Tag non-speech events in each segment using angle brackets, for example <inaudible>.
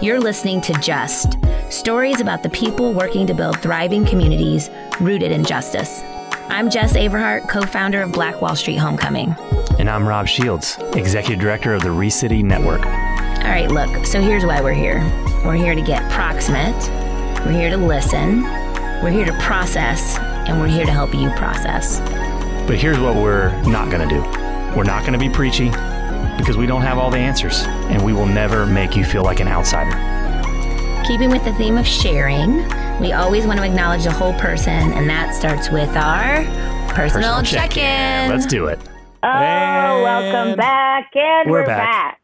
You're listening to Just stories about the people working to build thriving communities rooted in justice. I'm Jes Averhart, co founder of Black Wall Street Homecoming. And I'm Rob Shields, executive director of the ReCity Network. All right, look, so here's why we're here we're here to get proximate, we're here to listen, we're here to process, and we're here to help you process. But here's what we're not going to do we're not going to be preachy because we don't have all the answers, and we will never make you feel like an outsider. Keeping with the theme of sharing, we always want to acknowledge the whole person, and that starts with our personal, Personal check in. Let's do it. Oh, And welcome back. And we're we're, back. back.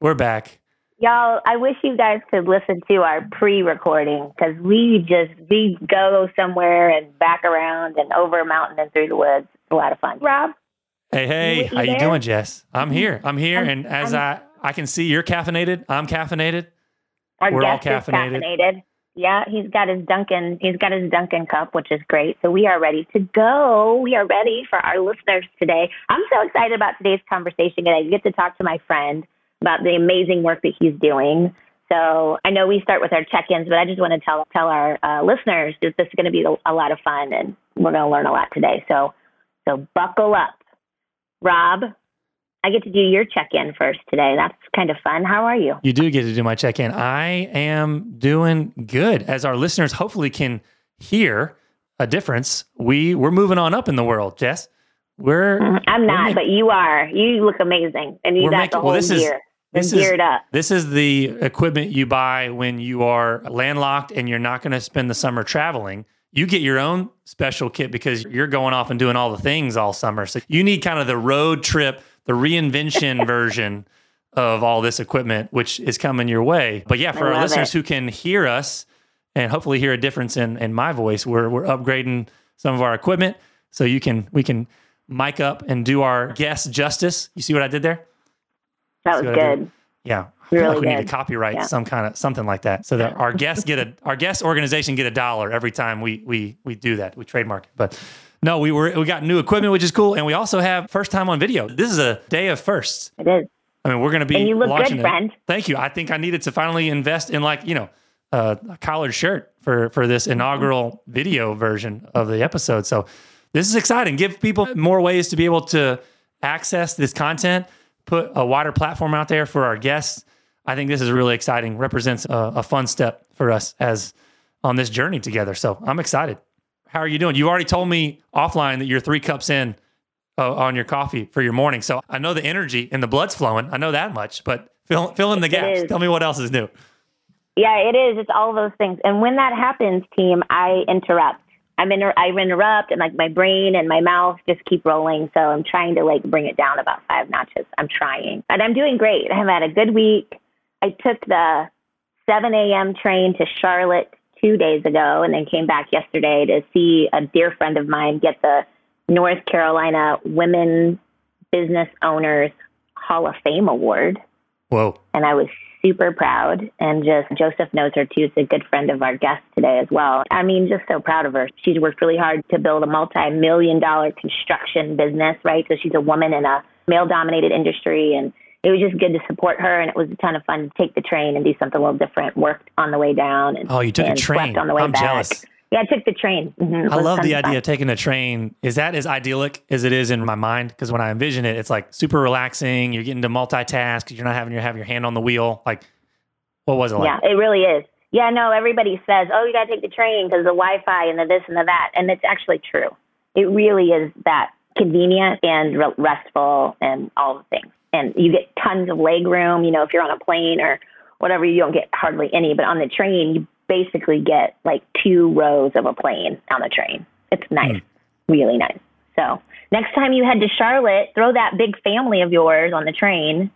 We're back. Y'all, I wish you guys could listen to our pre recording because we just, we go somewhere and back around and over a mountain and through the woods. It's a lot of fun. Rob? Hey, hey, You- you how you there? doing, Jes? I'm here. I'm here, I'm- and as I'm- I I can see, you're caffeinated. I'm caffeinated. We're all caffeinated. caffeinated. Yeah, he's got his Dunkin'. He's got his Dunkin' cup, which is great. So we are ready to go. We are ready for our listeners today. I'm so excited about today's conversation, and I get to talk to my friend about the amazing work that he's doing. So I know we start with our check-ins, but I just want to tell tell our uh, listeners that this is going to be a, a lot of fun, and we're going to learn a lot today. So so buckle up, Rob. I get to do your check-in first today. That's kind of fun. How are you? You do get to do my check in. I am doing good. As our listeners hopefully can hear a difference, we we're moving on up in the world, Jes. We're Mhm. I'm We're not, but you are. You look amazing, and you We're got making- the well, whole this is- gear. You're this is- up. This is the equipment you buy when you are landlocked and you're not going to spend the summer traveling. You get your own special kit because you're going off and doing all the things all summer. So you need kind of the road trip, the reinvention <laughs> version of all this equipment, which is coming your way. But yeah, for our listeners it. who can hear us and hopefully hear a difference in, in my voice, we're, we're upgrading some of our equipment so you can we can mic up and do our guest justice. You see what I did there? That was what I did? good. Yeah, Really like we need good. to copyright Yeah. some kind of something like that, so that our guests get a <laughs> our guest organization get a dollar every time we we we do that. We trademark it, but no, we were we got new equipment, which is cool, and we also have first time on video. This is a day of firsts. It is. I mean, we're going to be And you look launching good, it. friend. Thank you. I think I needed to finally invest in like you know uh, a collared shirt for for this inaugural video version of the episode. So this is exciting. Give people more ways to be able to access this content. Put a wider platform out there for our guests. I think this is really exciting. Represents a, a fun step for us as on this journey together. So I'm excited. How are you doing? You already told me offline that you're three cups in uh, on your coffee for your morning. So I know the energy and the blood's flowing. I know that much, but fill, fill in the gaps. Tell me what else is new. Yeah, it is. It's all those things. And when that happens, team, I interrupt. I'm inter- I interrupt, and like my brain and my mouth just keep rolling. So I'm trying to like bring it down about five notches. I'm trying, and I'm doing great. I have had a good week. I took the 7 a.m. train to Charlotte two days ago, and then came back yesterday to see a dear friend of mine get the North Carolina Women Business Owners Hall of Fame Award Whoa. and I was super proud. And just Josephe knows her too. Is a good friend of our guest today as well. I mean, just so proud of her. She's worked really hard to build a multi-million dollar construction business, right? So she's a woman in a male-dominated industry, and it was just good to support her. And it was a ton of fun to take the train and do something a little different. Worked on the way down, and Oh, you took a and slept train. on the way I'm back. jealous. Yeah, I took the train. Mhm. I love the of idea of taking a train. Is that as idyllic as it is in my mind? Because when I envision it, it's like super relaxing. You're getting to multitask. You're not having to have your hand on the wheel. Like, what was it like? Yeah, it really is. Yeah, no, everybody says, oh, you got to take the train because the Wi Fi and the this and the that. And it's actually true. It really is that convenient and re- restful and all the things. And you get tons of leg room. You know, if you're on a plane or whatever, you don't get hardly any. But on the train, you basically get like two rows of a plane on the train. It's nice, really nice. So next time you head to Charlotte, throw that big family of yours on the train.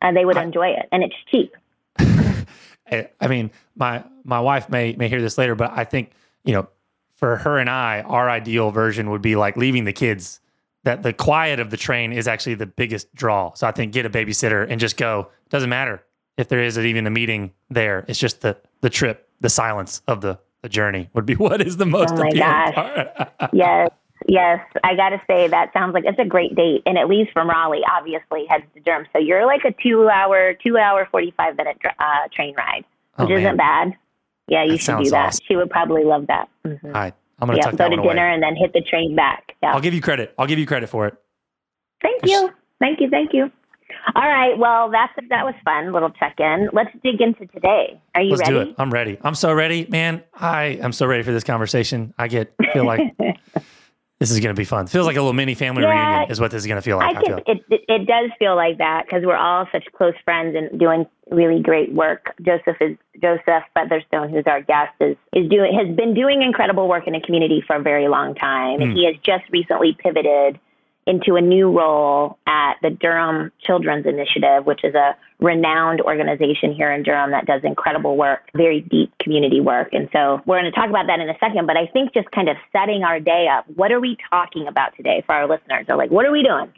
Uh, they would I- enjoy it. And it's cheap. I <laughs> I mean, my my wife may may hear this later, but I think you know, for her and I, our ideal version would be like leaving the kids. That the quiet of the train is actually the biggest draw. So I think get a babysitter and just go. Doesn't matter if there is even a meeting there. It's just the the trip, the silence of the the journey would be <laughs> what is the most Oh my gosh. part. <laughs> yes, yes. I got to say that sounds like it's a great date, and it leaves from Raleigh, obviously heads to Durham. So you're like a two-hour, two-hour, forty-five minute uh, train ride. Oh, which man. isn't bad. Yeah, you That should do that. awesome. She would probably love that. Mhm. All right. I'm going to Yeah, tuck go to dinner away. and then hit the train back. Yeah. I'll give you credit. I'll give you credit for it. Thank you. Thank you. Thank you. All right. Well, that's that was fun. Little check in. Let's dig into today. Are you Let's ready? do it. I'm ready. I'm so ready, man. I am so ready for this conversation. I get feel like <laughs> this is going to be fun. Feels like a little mini family Yeah. reunion is what this is going to feel like. I I, feel. It, it it does feel like that because we're all such close friends and doing really great work. Josephe is Josephe Featherstone, who's our guest, is is doing has been doing incredible work in the community for a very long time, and Hmm. he has just recently pivoted into a new role at the Durham Children's Initiative, which is a renowned organization here in Durham that does incredible work, very deep community work. And so we're going to talk about that in a second, but I think just kind of setting our day up. What are we talking about today for our listeners? They're like, what are we doing?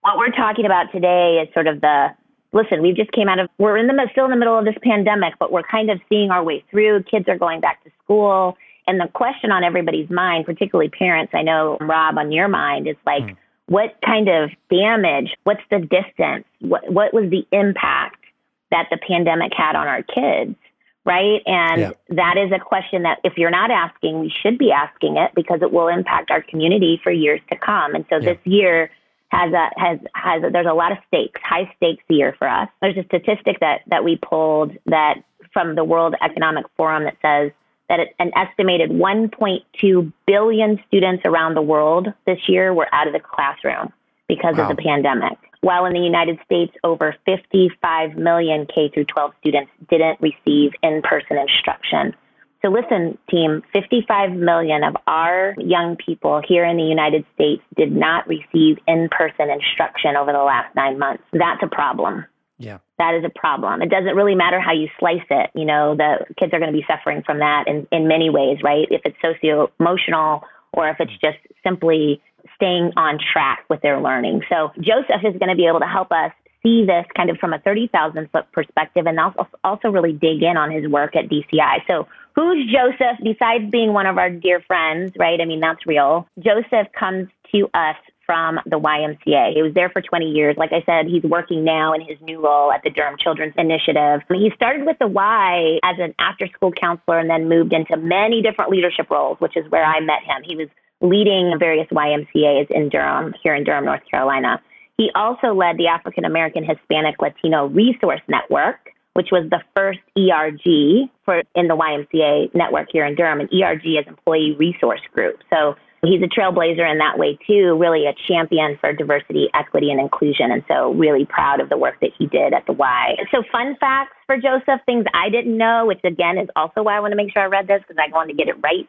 What we're talking about today is sort of the listen, we just came out of we're in the still in the middle of this pandemic, but we're kind of seeing our way through. Kids are going back to school. And the question on everybody's mind, particularly parents, I know Rob on your mind is like, Mm. What kind of damage, what's the distance? What what was the impact that the pandemic had on our kids? Right. And Yeah. that is a question that if you're not asking, we should be asking it because it will impact our community for years to come. And so Yeah. this year has a has has a, there's a lot of stakes, high stakes year for us. There's a statistic that that we pulled that from the World Economic Forum that says that an estimated 1.2 billion students around the world this year were out of the classroom because Wow. of the pandemic. While in the United States, over 55 million K through 12 students didn't receive in-person instruction. So listen, team, 55 million of our young people here in the United States did not receive in-person instruction over the last nine months. That's a problem. Yeah. That is a problem. It doesn't really matter how you slice it. You know, the kids are going to be suffering from that in, in many ways, right? If it's socio emotional or if it's just simply staying on track with their learning. So Josephe is going to be able to help us see this kind of from a 30,000 foot perspective and also, also really dig in on his work at DCI. So who's Josephe besides being one of our dear friends, right? I mean, that's real. Joseph comes to us from the YMCA. He was there for 20 years. Like I said, he's working now in his new role at the Durham Children's Initiative. He started with the Y as an after school counselor and then moved into many different leadership roles, which is where I met him. He was leading various YMCAs in Durham, here in Durham, North Carolina. He also led the African American Hispanic Latino Resource Network, which was the first ERG for in the YMCA network here in Durham. And ERG is Employee Resource Group. So he's a trailblazer in that way too, really a champion for diversity, equity, and inclusion. And so really proud of the work that he did at the Y. So fun facts for Josephe, things I didn't know, which again is also why I want to make sure I read this because I wanted to get it right.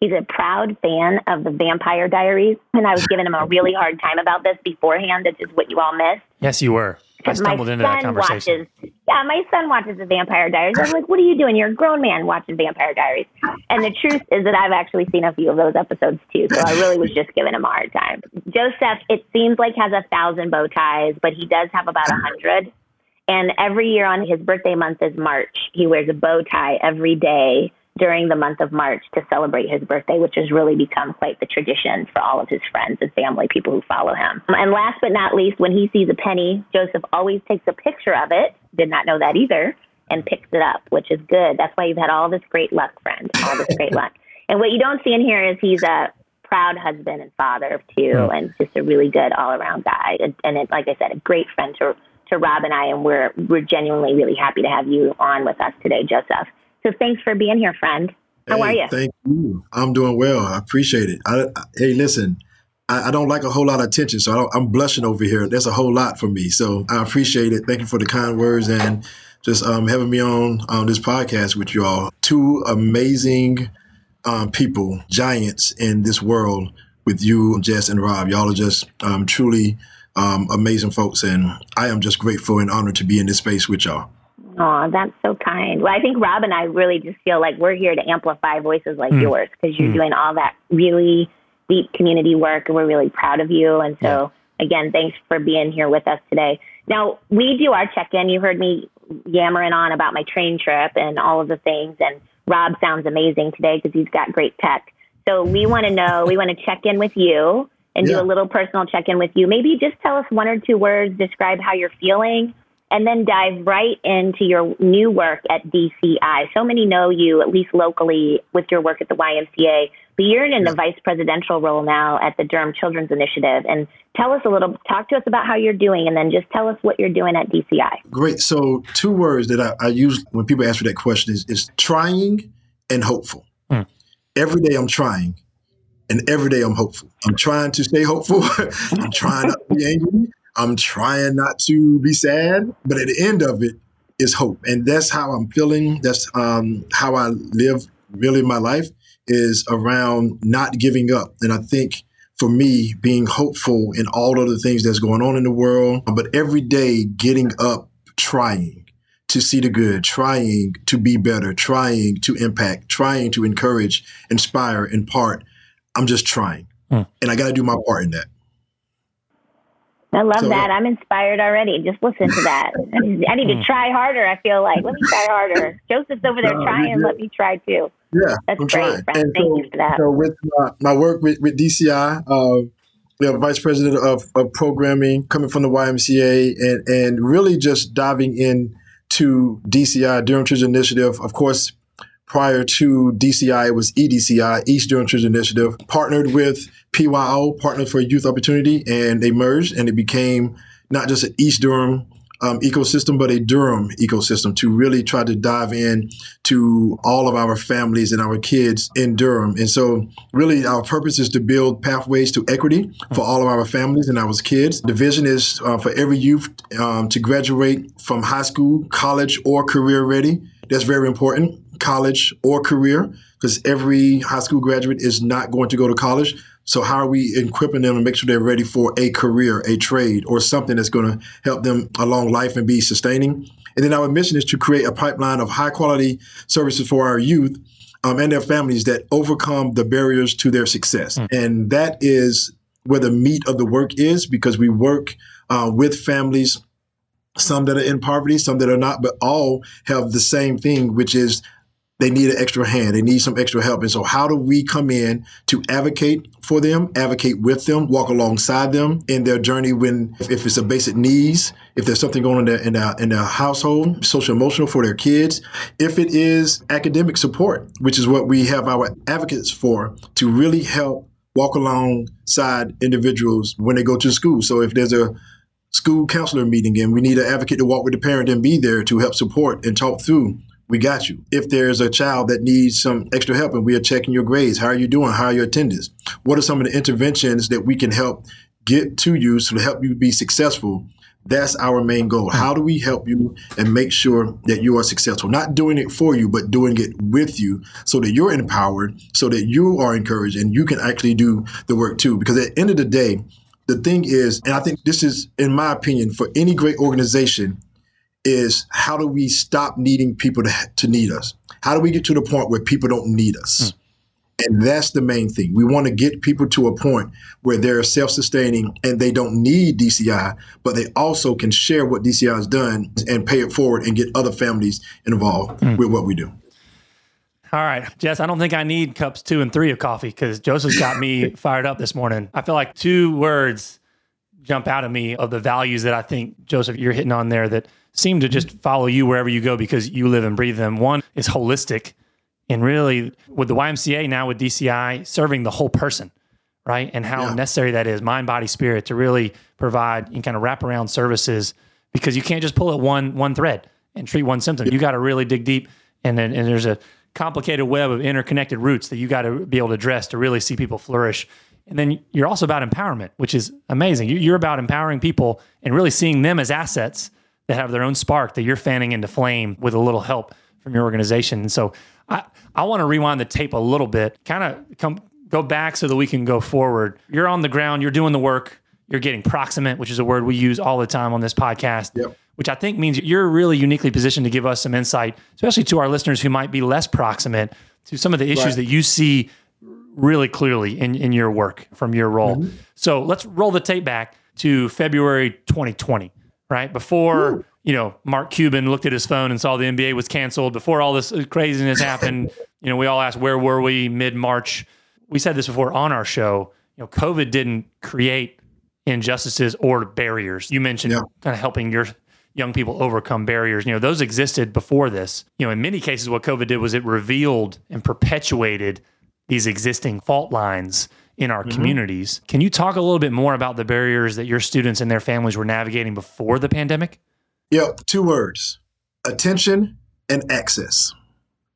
He's a proud fan of the Vampire Diaries, and I was giving him a really hard time about this beforehand. This is what you all missed. Yes, you were. I stumbled into that son conversation. watches. Yeah, my son watches the Vampire Diaries. I'm like, "What are you doing? You're a grown man watching Vampire Diaries." And the truth is that I've actually seen a few of those episodes too. So I really was just giving him a hard time. Josephe, it seems like has a thousand bow ties, but he does have about a hundred. And every year on his birthday month is March. He wears a bow tie every day during the month of March to celebrate his birthday, which has really become quite the tradition for all of his friends and family, people who follow him. And last but not least, when he sees a penny, Josephe always takes a picture of it. Did not know that either. And picks it up, which is good. That's why you've had all this great luck, friend. All this great <laughs> luck. And what you don't see in here is he's a proud husband and father of two, Hmm. and just a really good all around guy. And, and it, like I said, a great friend to to Rob and I, and we're we're genuinely really happy to have you on with us today, Josephe. So thanks for being here, friend. How Hey, are you? Thank you. I'm doing well. I appreciate it. I, I- hey, listen, I, I don't like a whole lot of attention, so I don't, I'm blushing over here. That's a whole lot for me. So I appreciate it. Thank you for the kind words and just um, having me on um, this podcast with you all. Two amazing um, people, giants in this world with you, Jes and Rob. Y'all are just um, truly um, amazing folks, and I am just grateful and honored to be in this space with y'all. Oh, that's so kind. Well, I think Rob and I really just feel like we're here to amplify voices like Mm. yours because you're Mm. doing all that really deep community work, and we're really proud of you. And so, again, thanks for being here with us today. Now, we do our check in. You heard me yammering on about my train trip and all of the things, and Rob sounds amazing today because he's got great tech. So, we want to know, we want to check in with you and Yeah. do a little personal check in with you. Maybe just tell us one or two words, describe how you're feeling and then dive right into your new work at DCI. So many know you, at least locally, with your work at the YMCA, but you're in yeah. the vice presidential role now at the Durham Children's Initiative. And tell us a little, talk to us about how you're doing, and then just tell us what you're doing at DCI. Great. So, two words that I, I use when people ask me that question is, is trying and hopeful. Hmm. Every day I'm trying and every day I'm hopeful. I'm trying to stay hopeful. <laughs> I'm trying not to be angry. I'm trying not to be sad, but at the end of it is hope. And that's how I'm feeling. That's um, how I live really my life is around not giving up. And I think for me, being hopeful in all of the things that's going on in the world, but every day getting up, trying to see the good, trying to be better, trying to impact, trying to encourage, inspire, impart. I'm just trying. Hmm. And I got to do my part in that. I love so, that. I'm inspired already. Just listen to that. <laughs> I need, to hmm. try harder. I feel like let me try harder. <laughs> Josephe's over there trying. Let me try too. Yeah, that's I'm great. Thank so, you for that. So with my, my work with, with DCI, uh, we have vice president of, of programming coming from the YMCA, and and really just diving in to DCI Durham Children's Initiative. Of course, prior to DCI, it was EDCI, East Durham Children's Initiative, partnered with PYO, Partners for Youth Opportunity, and they merged and it became not just an East Durham um, ecosystem, but a Durham ecosystem to really try to dive in to all of our families and our kids in Durham. And so, really, our purpose is to build pathways to equity for all of our families and our kids. The vision is uh, for every youth um, to graduate from high school, college, or career ready. That's very important, college or career, because every high school graduate is not going to go to college so how are we equipping them and make sure they're ready for a career, a trade, or something that's going to help them along life and be sustaining? And then our mission is to create a pipeline of high quality services for our youth um, and their families that overcome the barriers to their success. Mm. And that is where the meat of the work is because we work uh, with families, some that are in poverty, some that are not, but all have the same thing, which is they need an extra hand. They need some extra help. And so, how do we come in to advocate for them, advocate with them, walk alongside them in their journey when, if it's a basic needs, if there's something going on in their, in their, in their household, social emotional for their kids, if it is academic support, which is what we have our advocates for to really help walk alongside individuals when they go to school. So, if there's a school counselor meeting and we need an advocate to walk with the parent and be there to help support and talk through we got you. If there's a child that needs some extra help and we are checking your grades, how are you doing? How are your attendance? What are some of the interventions that we can help get to you so to help you be successful? That's our main goal. How do we help you and make sure that you are successful? Not doing it for you, but doing it with you so that you're empowered, so that you are encouraged and you can actually do the work too. Because at the end of the day, the thing is, and I think this is, in my opinion, for any great organization, is how do we stop needing people to, to need us? How do we get to the point where people don't need us? Hmm. And that's the main thing. We want to get people to a point where they're self sustaining and they don't need DCI, but they also can share what DCI has done and pay it forward and get other families involved mm. with what we do. All right, Jes, I don't think I need cups two and three of coffee because Josephe's got me <laughs> fired up this morning. I feel like two words jump out at me of the values that I think, Josephe, you're hitting on there that seem to just follow you wherever you go because you live and breathe them. One is holistic, and really with the YMCA now with DCI serving the whole person, right? And how yeah. necessary that is, mind, body, spirit, to really provide and kind of wrap around services because you can't just pull at one one thread and treat one symptom. You got to really dig deep, and then and there's a complicated web of interconnected roots that you got to be able to address to really see people flourish. And then you're also about empowerment, which is amazing. You're about empowering people and really seeing them as assets that have their own spark that you're fanning into flame with a little help from your organization. And so I, I want to rewind the tape a little bit, kind of come go back so that we can go forward. You're on the ground, you're doing the work, you're getting proximate, which is a word we use all the time on this podcast. Yep. Which I think means you're really uniquely positioned to give us some insight, especially to our listeners who might be less proximate to some of the issues right. that you see really clearly in, in your work from your role. Mm-hmm. So let's roll the tape back to February 2020 right? Before, Ooh. you know, Mark Cuban looked at his phone and saw the NBA was canceled, before all this craziness happened, <laughs> you know, we all asked, where were we mid March? We said this before on our show. You know, COVID didn't create injustices or barriers. You mentioned yeah. kind of helping your young people overcome barriers. You know, those existed before this. You know, in many cases, what COVID did was it revealed and perpetuated these existing fault lines in our mm-hmm. communities. Can you talk a little bit more about the barriers that your students and their families were navigating before the pandemic? Yep, two words attention and access.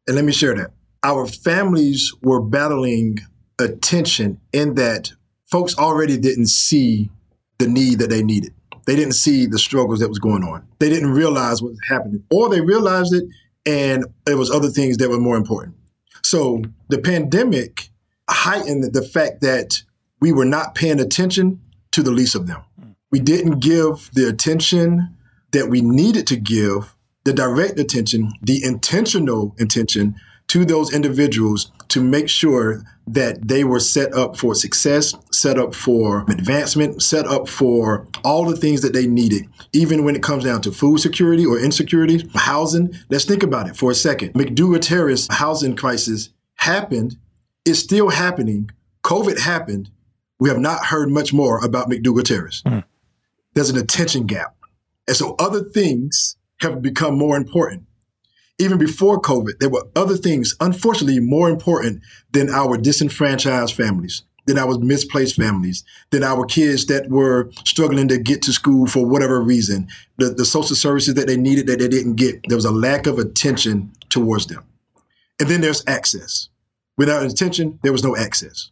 And let me share that. Our families were battling attention in that folks already didn't see the need that they needed. They didn't see the struggles that was going on. They didn't realize what was happening, or they realized it and it was other things that were more important. So the pandemic heightened the fact that we were not paying attention to the least of them. We didn't give the attention that we needed to give, the direct attention, the intentional attention to those individuals to make sure that they were set up for success, set up for advancement, set up for all the things that they needed, even when it comes down to food security or insecurity, housing. Let's think about it for a second. McDougald Terrace housing crisis happened, is still happening. COVID happened. We have not heard much more about McDougald Terrace. Mm. There's an attention gap. And so other things have become more important even before COVID, there were other things, unfortunately, more important than our disenfranchised families, than our misplaced families, than our kids that were struggling to get to school for whatever reason, the, the social services that they needed that they didn't get. There was a lack of attention towards them. And then there's access. Without intention, there was no access.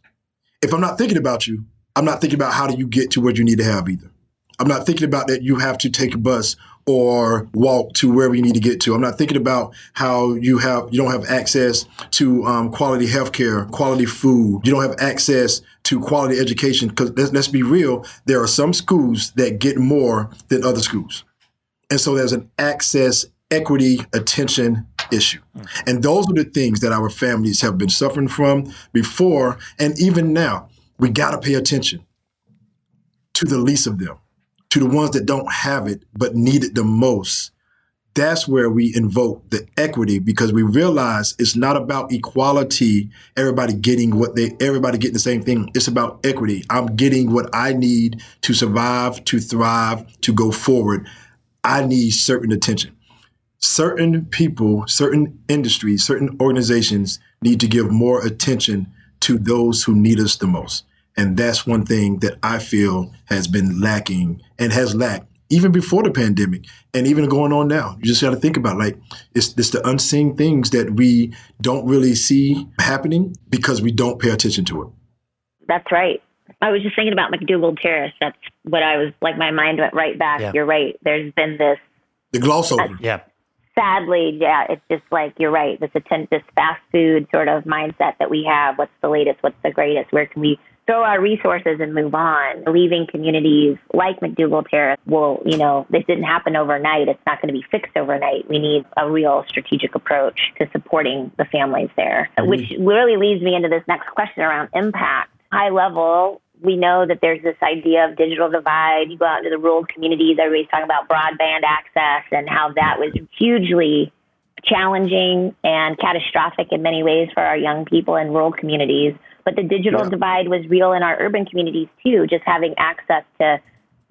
If I'm not thinking about you, I'm not thinking about how do you get to where you need to have either. I'm not thinking about that you have to take a bus or walk to wherever you need to get to. I'm not thinking about how you have you don't have access to um, quality healthcare, quality food. You don't have access to quality education because let's, let's be real. There are some schools that get more than other schools, and so there's an access equity attention issue. Mm-hmm. And those are the things that our families have been suffering from before and even now. We got to pay attention to the least of them to the ones that don't have it but need it the most, that's where we invoke the equity because we realize it's not about equality, everybody getting what they, everybody getting the same thing. It's about equity. I'm getting what I need to survive, to thrive, to go forward. I need certain attention. Certain people, certain industries, certain organizations need to give more attention to those who need us the most. And that's one thing that I feel has been lacking and has lacked even before the pandemic and even going on now. You just got to think about like it's, it's the unseen things that we don't really see happening because we don't pay attention to it. That's right. I was just thinking about McDougald Terrace. That's what I was like. My mind went right back. Yeah. You're right. There's been this the gloss over. Uh, yeah. Sadly, yeah, it's just like you're right. This attempt, this fast food sort of mindset that we have. What's the latest? What's the greatest? Where can we throw our resources and move on. Leaving communities like McDougald Terrace will, you know, this didn't happen overnight. It's not going to be fixed overnight. We need a real strategic approach to supporting the families there, mm-hmm. which really leads me into this next question around impact. High level, we know that there's this idea of digital divide. You go out into the rural communities, everybody's talking about broadband access and how that was hugely challenging and catastrophic in many ways for our young people in rural communities. But the digital yeah. divide was real in our urban communities too, just having access to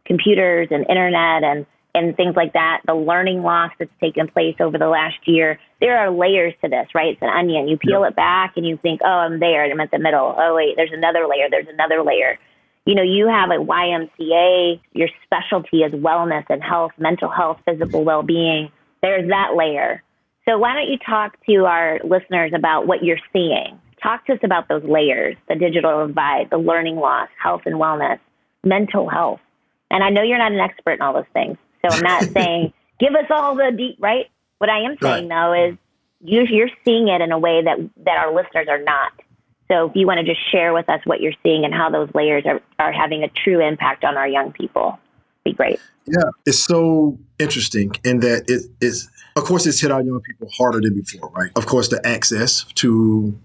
computers and internet and, and things like that. The learning loss that's taken place over the last year. There are layers to this, right? It's an onion. You peel yeah. it back and you think, oh, I'm there I'm at the middle. Oh, wait, there's another layer. There's another layer. You know, you have a YMCA, your specialty is wellness and health, mental health, physical well being. There's that layer. So, why don't you talk to our listeners about what you're seeing? Talk to us about those layers the digital divide, the learning loss, health and wellness, mental health. And I know you're not an expert in all those things. So I'm not <laughs> saying give us all the deep, right? What I am saying, right. though, is you, you're seeing it in a way that, that our listeners are not. So if you want to just share with us what you're seeing and how those layers are, are having a true impact on our young people, be great. Yeah, it's so interesting in that it is, of course, it's hit our young people harder than before, right? Of course, the access to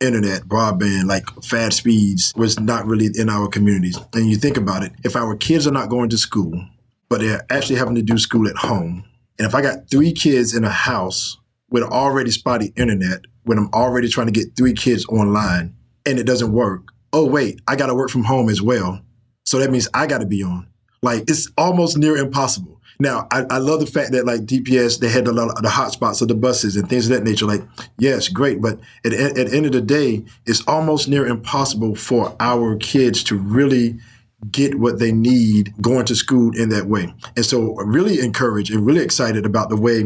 internet, broadband, like fast speeds was not really in our communities. And you think about it, if our kids are not going to school, but they're actually having to do school at home, and if I got three kids in a house with already spotty internet, when I'm already trying to get three kids online and it doesn't work, oh, wait, I got to work from home as well. So that means I got to be on. Like it's almost near impossible. Now, I, I love the fact that like DPS, they had a lot of the hotspots of the buses and things of that nature. Like, yes, great. But at, at the end of the day, it's almost near impossible for our kids to really get what they need going to school in that way. And so really encouraged and really excited about the way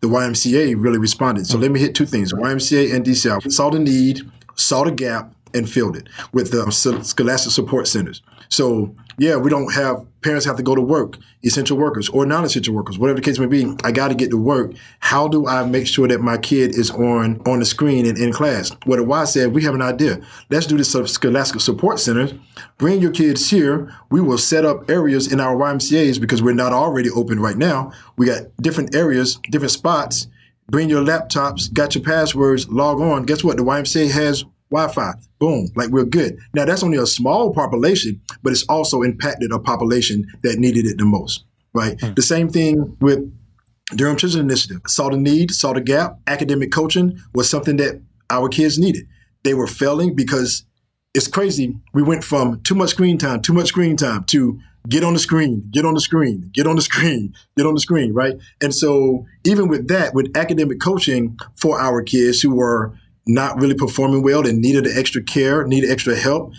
the YMCA really responded. So let me hit two things. YMCA and DCI saw the need, saw the gap, and filled it with um, the Scholastic Support Centers. So yeah, we don't have parents have to go to work, essential workers or non-essential workers, whatever the case may be. I got to get to work. How do I make sure that my kid is on on the screen and in class? What the Y said, we have an idea. Let's do this Scholastic Support Centers. Bring your kids here. We will set up areas in our YMCA's because we're not already open right now. We got different areas, different spots. Bring your laptops, got your passwords, log on. Guess what? The YMCA has Wi-Fi. Boom, like we're good. Now that's only a small population, but it's also impacted a population that needed it the most, right? Hmm. The same thing with Durham Children's Initiative. Saw the need, saw the gap. Academic coaching was something that our kids needed. They were failing because it's crazy. We went from too much screen time, too much screen time to get on the screen, get on the screen, get on the screen, get on the screen, right? And so even with that, with academic coaching for our kids who were not really performing well and needed the extra care, needed extra help,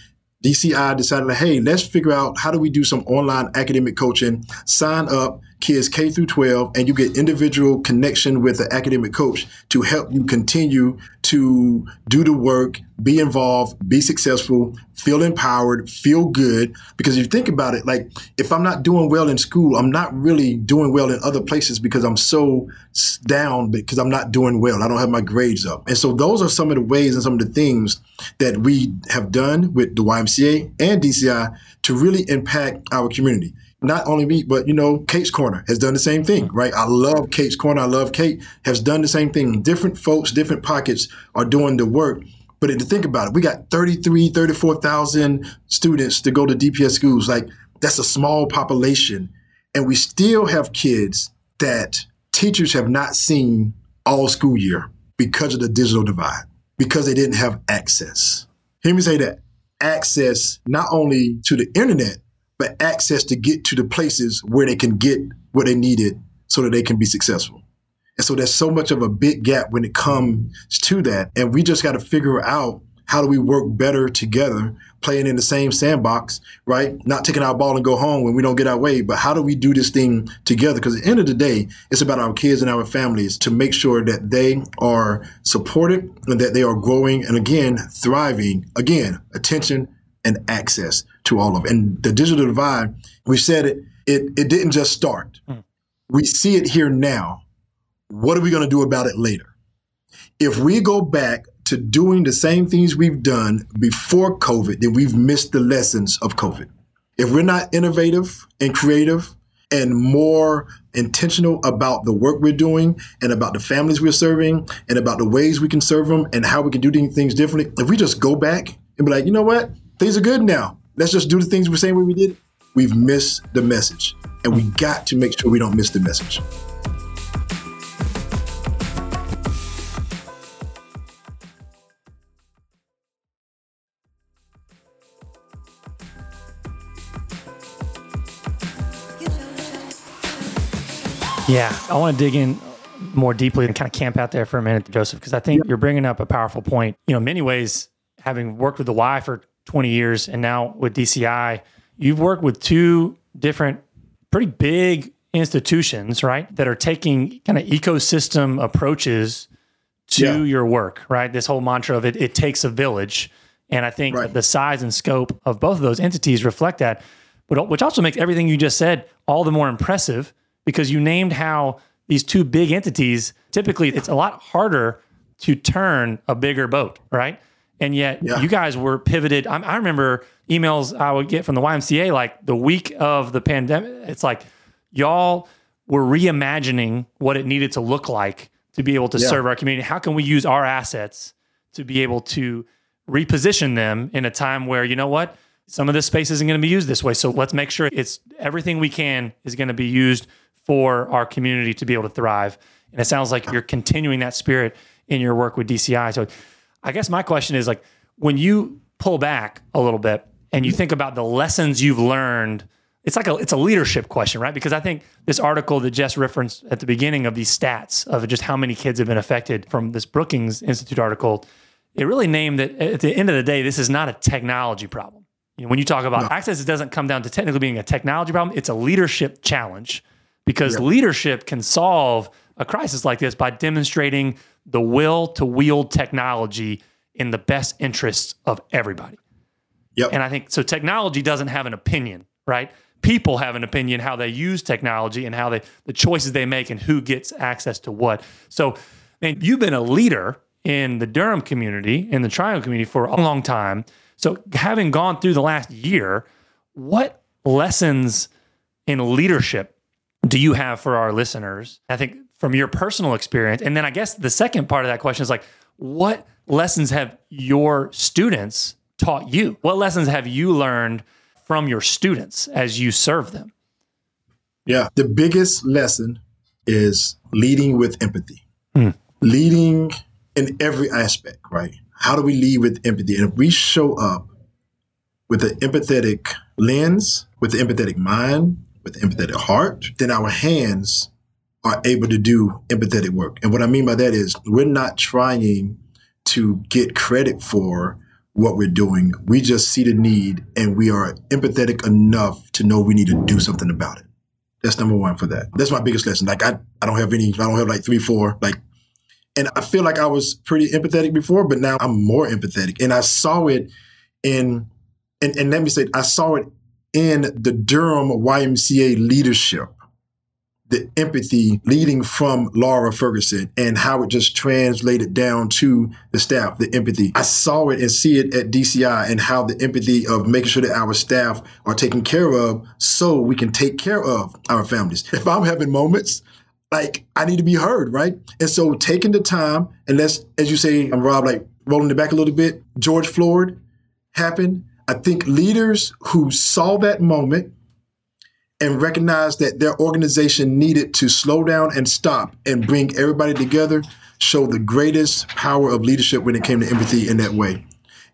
DCI decided, hey, let's figure out how do we do some online academic coaching. Sign up kids K through 12, and you get individual connection with the academic coach to help you continue to do the work, be involved, be successful, feel empowered, feel good. Because if you think about it, like if I'm not doing well in school, I'm not really doing well in other places because I'm so down because I'm not doing well. I don't have my grades up. And so those are some of the ways and some of the things that we have done with the YMCA and DCI to really impact our community not only me, but you know, Kate's Corner has done the same thing, right? I love Kate's Corner. I love Kate has done the same thing. Different folks, different pockets are doing the work. But to think about it, we got 33, 34,000 students to go to DPS schools. Like that's a small population. And we still have kids that teachers have not seen all school year because of the digital divide, because they didn't have access. Hear me say that access not only to the internet, but access to get to the places where they can get what they needed so that they can be successful. And so there's so much of a big gap when it comes to that. And we just got to figure out how do we work better together, playing in the same sandbox, right? Not taking our ball and go home when we don't get our way, but how do we do this thing together? Because at the end of the day, it's about our kids and our families to make sure that they are supported and that they are growing and again, thriving. Again, attention and access to all of it. And the digital divide, we said it, it, it didn't just start. Hmm. We see it here now. What are we going to do about it later? If we go back to doing the same things we've done before COVID, then we've missed the lessons of COVID. If we're not innovative and creative and more intentional about the work we're doing and about the families we're serving and about the ways we can serve them and how we can do things differently, if we just go back and be like, you know what, things are good now let's just do the things we're saying we did we've missed the message. And we mm-hmm. got to make sure we don't miss the message. Yeah, I want to dig in more deeply and kind of camp out there for a minute, Josephe, because I think you're bringing up a powerful point. You know, in many ways, having worked with the Y for 20 years and now with DCI, you've worked with two different pretty big institutions, right? That are taking kind of ecosystem approaches to yeah. your work, right? This whole mantra of it, it takes a village. And I think right. the size and scope of both of those entities reflect that, but which also makes everything you just said all the more impressive because you named how these two big entities typically it's a lot harder to turn a bigger boat, right? And yet yeah. you guys were pivoted. I, I, remember emails I would get from the YMCA like the week of the pandemic. It's like y'all were reimagining what it needed to look like to be able to yeah. serve our community. How can we use our assets to be able to reposition them in a time where, you know what? Some of this space isn't going to be used this way. So let's make sure it's everything we can is going to be used for our community to be able to thrive. And it sounds like you're continuing that spirit in your work with DCI. So I guess my question is like when you pull back a little bit and you think about the lessons you've learned it's like a it's a leadership question, right? Because I think this article that Jes referenced at the beginning of these stats of just how many kids have been affected from this Brookings Institute article, it really named that at the end of the day, this is not a technology problem. You know, when you talk about no. access, it doesn't come down to technically being a technology problem. It's a leadership challenge because leadership can solve a crisis like this by demonstrating the will to wield technology in the best interests of everybody. Yep. And I think so technology doesn't have an opinion, right? People have an opinion how they use technology and how they the choices they make and who gets access to what. So, man, you've been a leader in the Durham community, in the Triangle community for a long time. So, having gone through the last year, what lessons in leadership do you have for our listeners? I think from your personal experience. And then I guess the second part of that question is like, what lessons have your students taught you? What lessons have you learned from your students as you serve them? Yeah, the biggest lesson is leading with empathy. Mm. Leading in every aspect, right? How do we lead with empathy? And if we show up with an empathetic lens, with an empathetic mind, with an empathetic heart, then our hands are able to do empathetic work. And what I mean by that is we're not trying to get credit for what we're doing. We just see the need and we are empathetic enough to know we need to do something about it. That's number one for that. That's my biggest lesson. Like I, I don't have any, I don't have like three, four, like, and I feel like I was pretty empathetic before, but now I'm more empathetic. And I saw it in, and, and let me say, I saw it in the Durham YMCA leadership the empathy leading from Laura Ferguson and how it just translated down to the staff, the empathy. I saw it and see it at DCI and how the empathy of making sure that our staff are taken care of so we can take care of our families. If I'm having moments, like I need to be heard, right? And so taking the time and let's, as you say, I'm Rob, like rolling it back a little bit, George Floyd happened. I think leaders who saw that moment and recognized that their organization needed to slow down and stop and bring everybody together show the greatest power of leadership when it came to empathy in that way.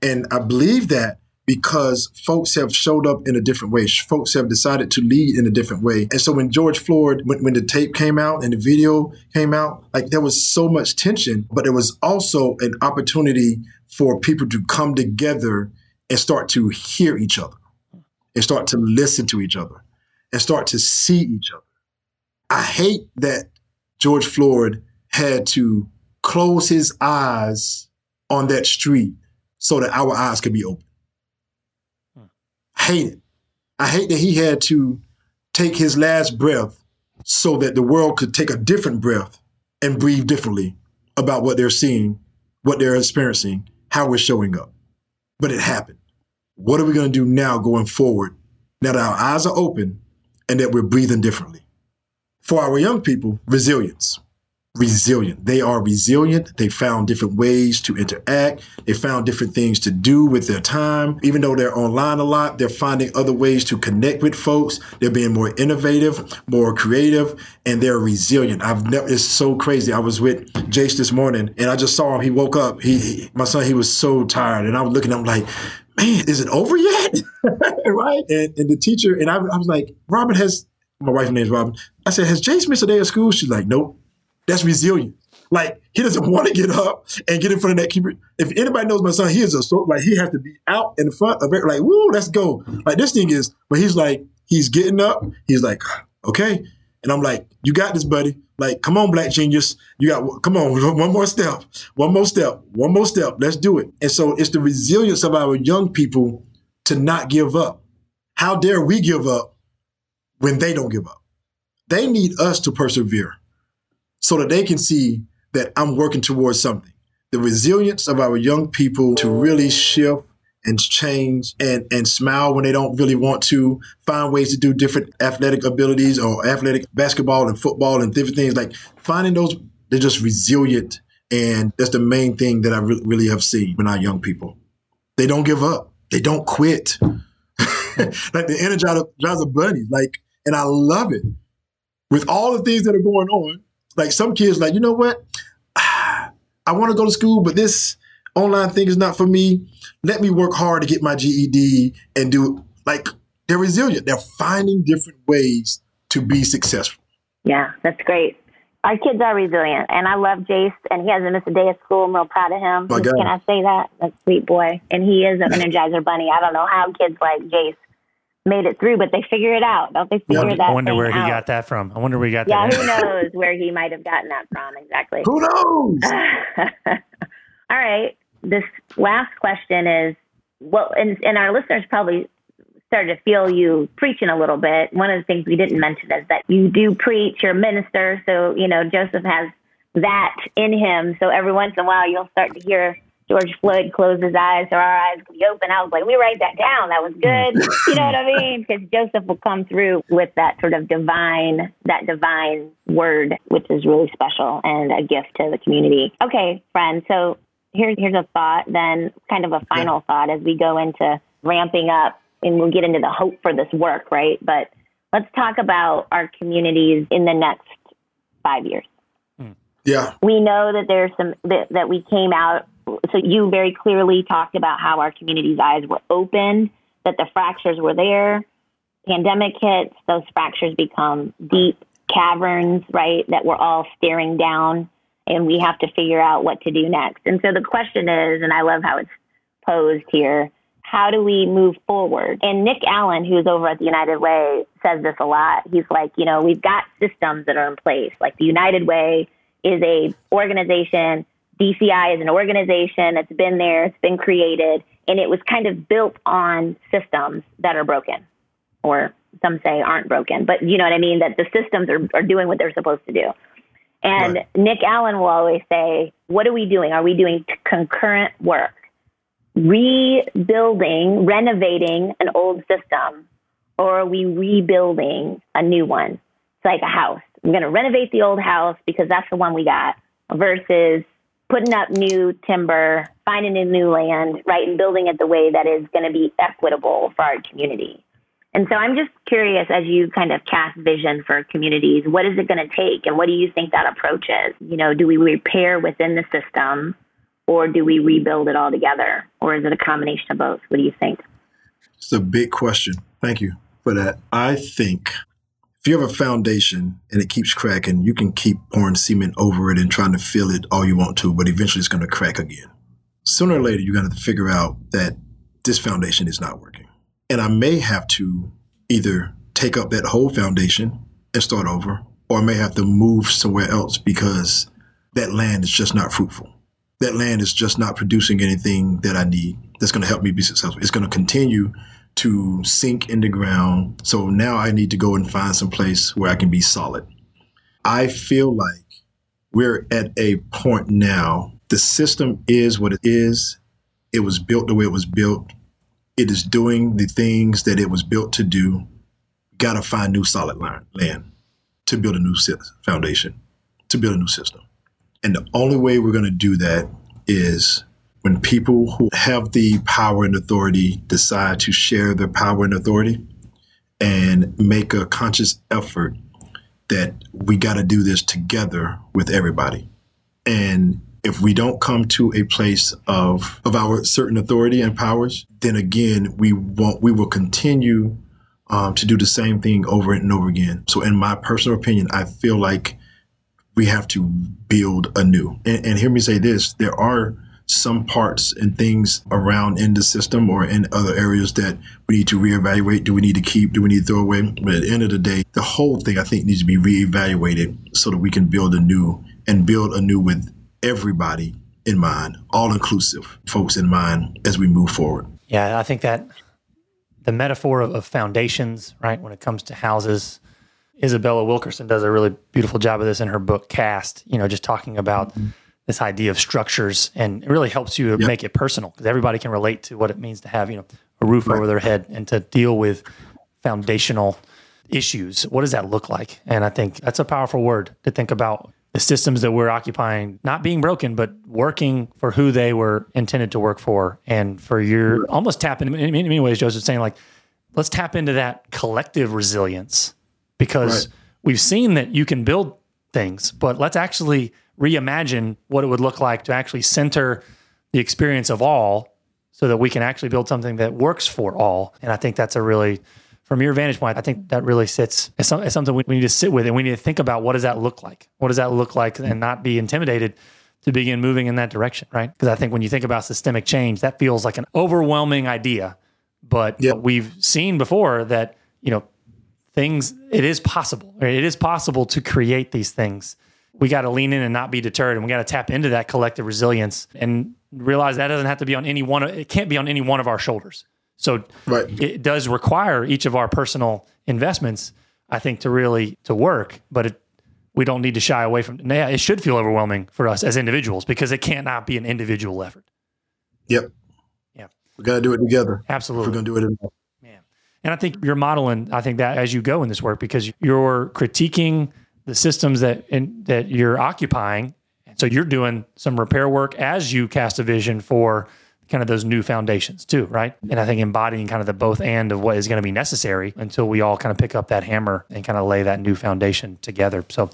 And I believe that because folks have showed up in a different way. Folks have decided to lead in a different way. And so when George Floyd, when, when the tape came out and the video came out, like there was so much tension, but there was also an opportunity for people to come together and start to hear each other and start to listen to each other and start to see each other. I hate that George Floyd had to close his eyes on that street so that our eyes could be open. Hmm. Hate it. I hate that he had to take his last breath so that the world could take a different breath and breathe differently about what they're seeing, what they're experiencing, how we're showing up. But it happened. What are we going to do now going forward? Now that our eyes are open and that we're breathing differently. For our young people, resilience. Resilient. They are resilient. They found different ways to interact. They found different things to do with their time. Even though they're online a lot, they're finding other ways to connect with folks. They're being more innovative, more creative, and they're resilient. I've never, it's so crazy. I was with Jace this morning and I just saw him. He woke up. He, he my son, he was so tired. And I was looking at him like, man, is it over yet? <laughs> right? And, and, the teacher, and I, I, was like, Robin has, my wife's name is Robin. I said, has Jace missed a day of school? She's like, nope. That's resilient. Like he doesn't <laughs> want to get up and get in front of that keeper. If anybody knows my son, he is a so like he has to be out in front of it. Like, woo, let's go. Like this thing is, but he's like, he's getting up. He's like, okay. And I'm like, you got this, buddy. Like, come on, black genius. You got, come on, <laughs> one more step, one more step, one more step. Let's do it. And so it's the resilience of our young people to not give up. How dare we give up when they don't give up? They need us to persevere so that they can see that I'm working towards something. The resilience of our young people to really shift and change and, and smile when they don't really want to, find ways to do different athletic abilities or athletic basketball and football and different things. Like finding those, they're just resilient. And that's the main thing that I re- really have seen in our young people. They don't give up. They don't quit. <laughs> like the energizer bunnies. Like, and I love it. With all the things that are going on, like some kids, like, you know what? <sighs> I want to go to school, but this online thing is not for me let me work hard to get my GED and do like they're resilient. They're finding different ways to be successful. Yeah, that's great. Our kids are resilient, and I love Jace, and he hasn't missed a day of school. I'm real proud of him. My God. Can I say that? That's a sweet boy, and he is an <laughs> Energizer bunny. I don't know how kids like Jace made it through, but they figure it out. Don't they figure Yeah. that? I wonder where he out? got that from. I wonder where he got Yeah, that. Yeah, who knows where he might have gotten that from exactly. Who knows? <laughs> All right. This last question is well, and, and our listeners probably started to feel you preaching a little bit. One of the things we didn't mention is that you do preach, you're a minister. So, you know, Josephe has that in him. So every once in a while, you'll start to hear George Floyd close his eyes or our eyes will be open. I was like, we write that down. That was good. <laughs> you know what I mean? Because Josephe will come through with that sort of divine, that divine word, which is really special and a gift to the community. Okay, friend. So here's here's a thought. Then, kind of a final thought as we go into ramping up, and we'll get into the hope for this work, right? But let's talk about our communities in the next five years hmm. Yeah. we know that there's some that, that we came out so you very clearly talked about how our community's eyes were opened that the fractures were there pandemic hits those fractures become deep caverns right that we're all staring down and we have to figure out what to do next and so the question is and i love how it's posed here how do we move forward? And Nick Allen, who's over at the United Way, says this a lot. He's like, you know, we've got systems that are in place. Like the United Way is a organization. DCI is an organization that's been there. It's been created, and it was kind of built on systems that are broken, or some say aren't broken. But you know what I mean? That the systems are, are doing what they're supposed to do. And Right. Nick Allen will always say, "What are we doing? Are we doing concurrent work?" rebuilding, renovating an old system, or are we rebuilding a new one? It's like a house. I'm going to renovate the old house because that's the one we got versus putting up new timber, finding a new land, right, and building it the way that is going to be equitable for our community. And so I'm just curious as you kind of cast vision for communities, what is it going to take and what do you think that approach is? You know, do we repair within the system or do we rebuild it all together? Or is it a combination of both? What do you think? It's a big question. Thank you for that. I think if you have a foundation and it keeps cracking, you can keep pouring cement over it and trying to fill it all you want to, but eventually it's going to crack again. Sooner or later, you're going to figure out that this foundation is not working. And I may have to either take up that whole foundation and start over, or I may have to move somewhere else because that land is just not fruitful. That land is just not producing anything that I need that's going to help me be successful. It's going to continue to sink in the ground. So now I need to go and find some place where I can be solid. I feel like we're at a point now. The system is what it is. It was built the way it was built. It is doing the things that it was built to do. Got to find new solid line, land to build a new foundation, to build a new system. And the only way we're going to do that is when people who have the power and authority decide to share their power and authority and make a conscious effort that we got to do this together with everybody. And if we don't come to a place of of our certain authority and powers, then again we won't. We will continue um, to do the same thing over and over again. So, in my personal opinion, I feel like we have to build anew. And, and hear me say this: there are some parts and things around in the system or in other areas that we need to reevaluate. Do we need to keep? Do we need to throw away? But at the end of the day, the whole thing I think needs to be reevaluated so that we can build anew and build anew with everybody in mind, all inclusive folks in mind as we move forward. Yeah, I think that the metaphor of, of foundations, right, when it comes to houses, Isabella Wilkerson does a really beautiful job of this in her book Caste, you know, just talking about this idea of structures and it really helps you make it personal because everybody can relate to what it means to have, you know, a roof over their head and to deal with foundational issues. What does that look like? And I think that's a powerful word to think about the systems that we're occupying not being broken, but working for who they were intended to work for. And for your almost tap in, in many ways, Josephe saying like, let's tap into that collective resilience because Right. we've seen that you can build things, but let's actually reimagine what it would look like to actually center the experience of all so that we can actually build something that works for all. And I think that's a really from your vantage point, I think that really sits as, some, as something we, we need to sit with and we need to think about what does that look like? What does that look like and not be intimidated to begin moving in that direction, right? Because I think when you think about systemic change, that feels like an overwhelming idea. But Yep. we've seen before that, you know, things, it is possible. Right? It is possible to create these things. We got to lean in and not be deterred. And we got to tap into that collective resilience and realize that doesn't have to be on any one, of, it can't be on any one of our shoulders. So Right. it does require each of our personal investments, I think, to really to work. But it, we don't need to shy away from. Yeah, it should feel overwhelming for us as individuals because it cannot be an individual effort. Yep. Yeah. We got to do it together. Absolutely. we're going to do it. in- Man. And I think you're modeling, I think that as you go in this work, because you're critiquing the systems that in, that you're occupying. and So you're doing some repair work as you cast a vision for kind of those new foundations too, right? And I think embodying kind of the both and of what is going to be necessary until we all kind of pick up that hammer and kind of lay that new foundation together. So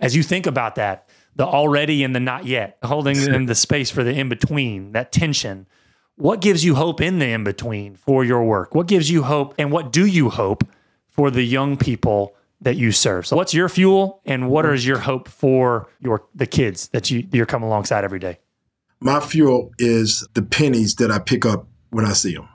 as you think about that, the already and the not yet, holding in the space for the in between, that tension, what gives you hope in the in between for your work? What gives you hope and what do you hope for the young people that you serve? So what's your fuel and what is your hope for your the kids that you you're coming alongside every day? My fuel is the pennies that I pick up when I see them.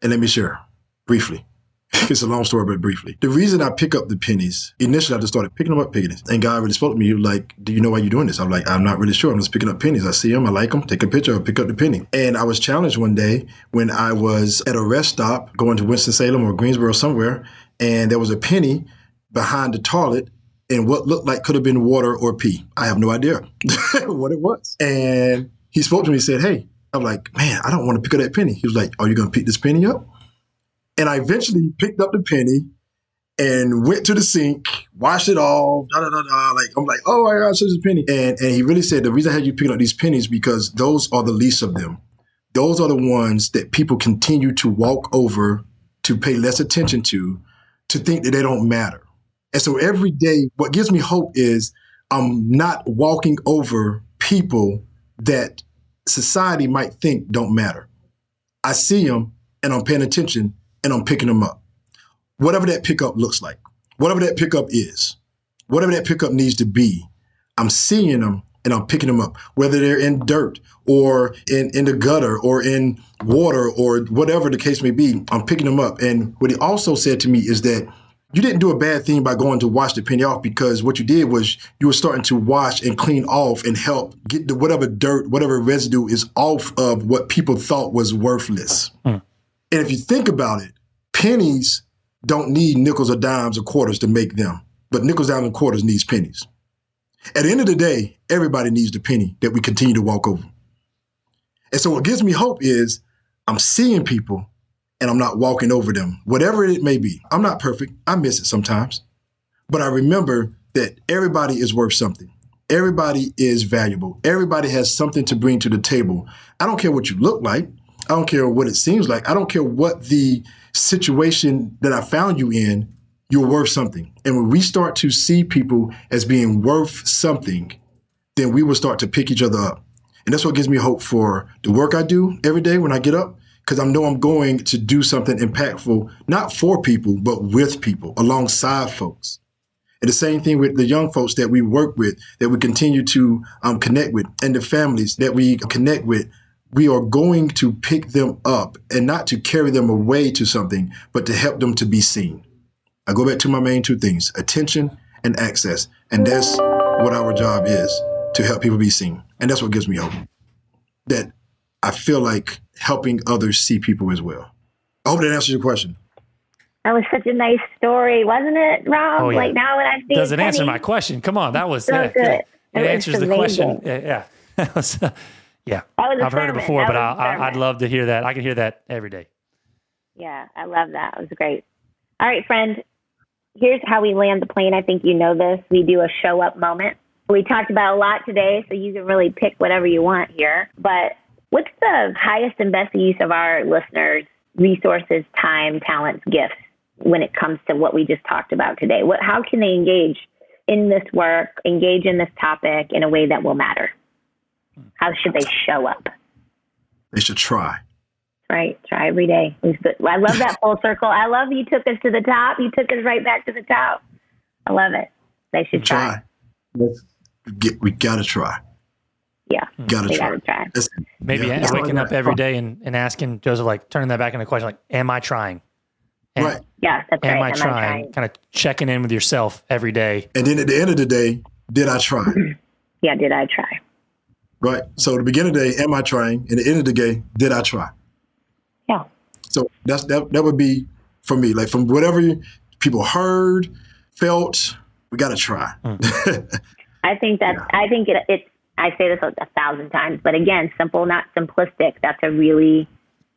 And let me share briefly. <laughs> It's a long story, but briefly. The reason I pick up the pennies, initially I just started picking them up, pennies. And God really spoke to me. Like, Do you know why you're doing this? I'm like, I'm not really sure. I'm just picking up pennies. I see them, I like them, take a picture, I pick up the penny. And I was challenged one day when I was at a rest stop going to Winston-Salem or Greensboro somewhere, and there was a penny behind the toilet and what looked like could have been water or pee. I have no idea <laughs> what it was. And he spoke to me and said, Hey, I'm like, man, I don't want to pick up that penny. He was like, Are you going to pick this penny up? And I eventually picked up the penny and went to the sink, washed it off, da da da da. Like I'm like, oh my gosh, this is a penny. And and he really said the reason I had you picking up these pennies because those are the least of them. Those are the ones that people continue to walk over to pay less attention to, to think that they don't matter. And so every day, what gives me hope is I'm not walking over people that society might think don't matter. I see them and I'm paying attention and I'm picking them up. Whatever that pickup looks like, whatever that pickup is, whatever that pickup needs to be, I'm seeing them and I'm picking them up, whether they're in dirt or in, in the gutter or in water or whatever the case may be, I'm picking them up. And what he also said to me is that you didn't do a bad thing by going to wash the penny off because what you did was you were starting to wash and clean off and help get the whatever dirt, whatever residue is off of what people thought was worthless. Hmm. And if you think about it, pennies don't need nickels or dimes or quarters to make them, but nickels, dimes, and quarters needs pennies. At the end of the day, everybody needs the penny that we continue to walk over. And so what gives me hope is I'm seeing people and I'm not walking over them, whatever it may be. I'm not perfect. I miss it sometimes. But I remember that everybody is worth something. Everybody is valuable. Everybody has something to bring to the table. I don't care what you look like. I don't care what it seems like. I don't care what the situation that I found you in, you're worth something. And when we start to see people as being worth something, then we will start to pick each other up. And that's what gives me hope for the work I do every day when I get up, because I know I'm going to do something impactful, not for people, but with people, alongside folks. And the same thing with the young folks that we work with, that we continue to um, connect with, and the families that we connect with. We are going to pick them up and not to carry them away to something, but to help them to be seen. I go back to my main two things attention and access. And that's what our job is to help people be seen. And that's what gives me hope. That I feel like helping others see people as well. I hope that answers your question. That was such a nice story, wasn't it, Rob? Oh, yeah. Like now when I see Does it answer Penny- my question? Come on, that was So yeah, good. yeah. It It was answers the question. Yeah, yeah. <laughs> That was, uh, yeah. That was a I've heard it before, That but I, was a I, I'd love to hear that. I can hear that every day. Yeah, I love that. It was great. All right, friend. Here's how we land the plane. I think you know this. We do a show up moment. We talked about a lot today, so you can really pick whatever you want here. But what's the highest and best use of our listeners' resources, time, talents, gifts when it comes to what we just talked about today? What, how can they engage in this work, engage in this topic in a way that will matter? How should they show up? They should try. Right. Try every day. I love that <laughs> full circle. I love you took us to the top. You took us right back to the top. I love it. They should try. try. Get, we gotta try. Yeah. Gotta try. Gotta try. Maybe yeah. waking up every day and, and asking Josephe, like turning that back into a question, like, am I trying? And right. Yeah, that's am right. I, am trying? I trying? Kind of checking in with yourself every day. And then at the end of the day, did I try? yeah, did I try? Right. So at the beginning of the day, am I trying? And at the end of the day, did I try? Yeah. So that's that that would be for me. Like from whatever people heard, felt, we gotta try. Mm. <laughs> I think that's yeah. I think it, it's I say this a thousand times, but again, simple, not simplistic. That's a really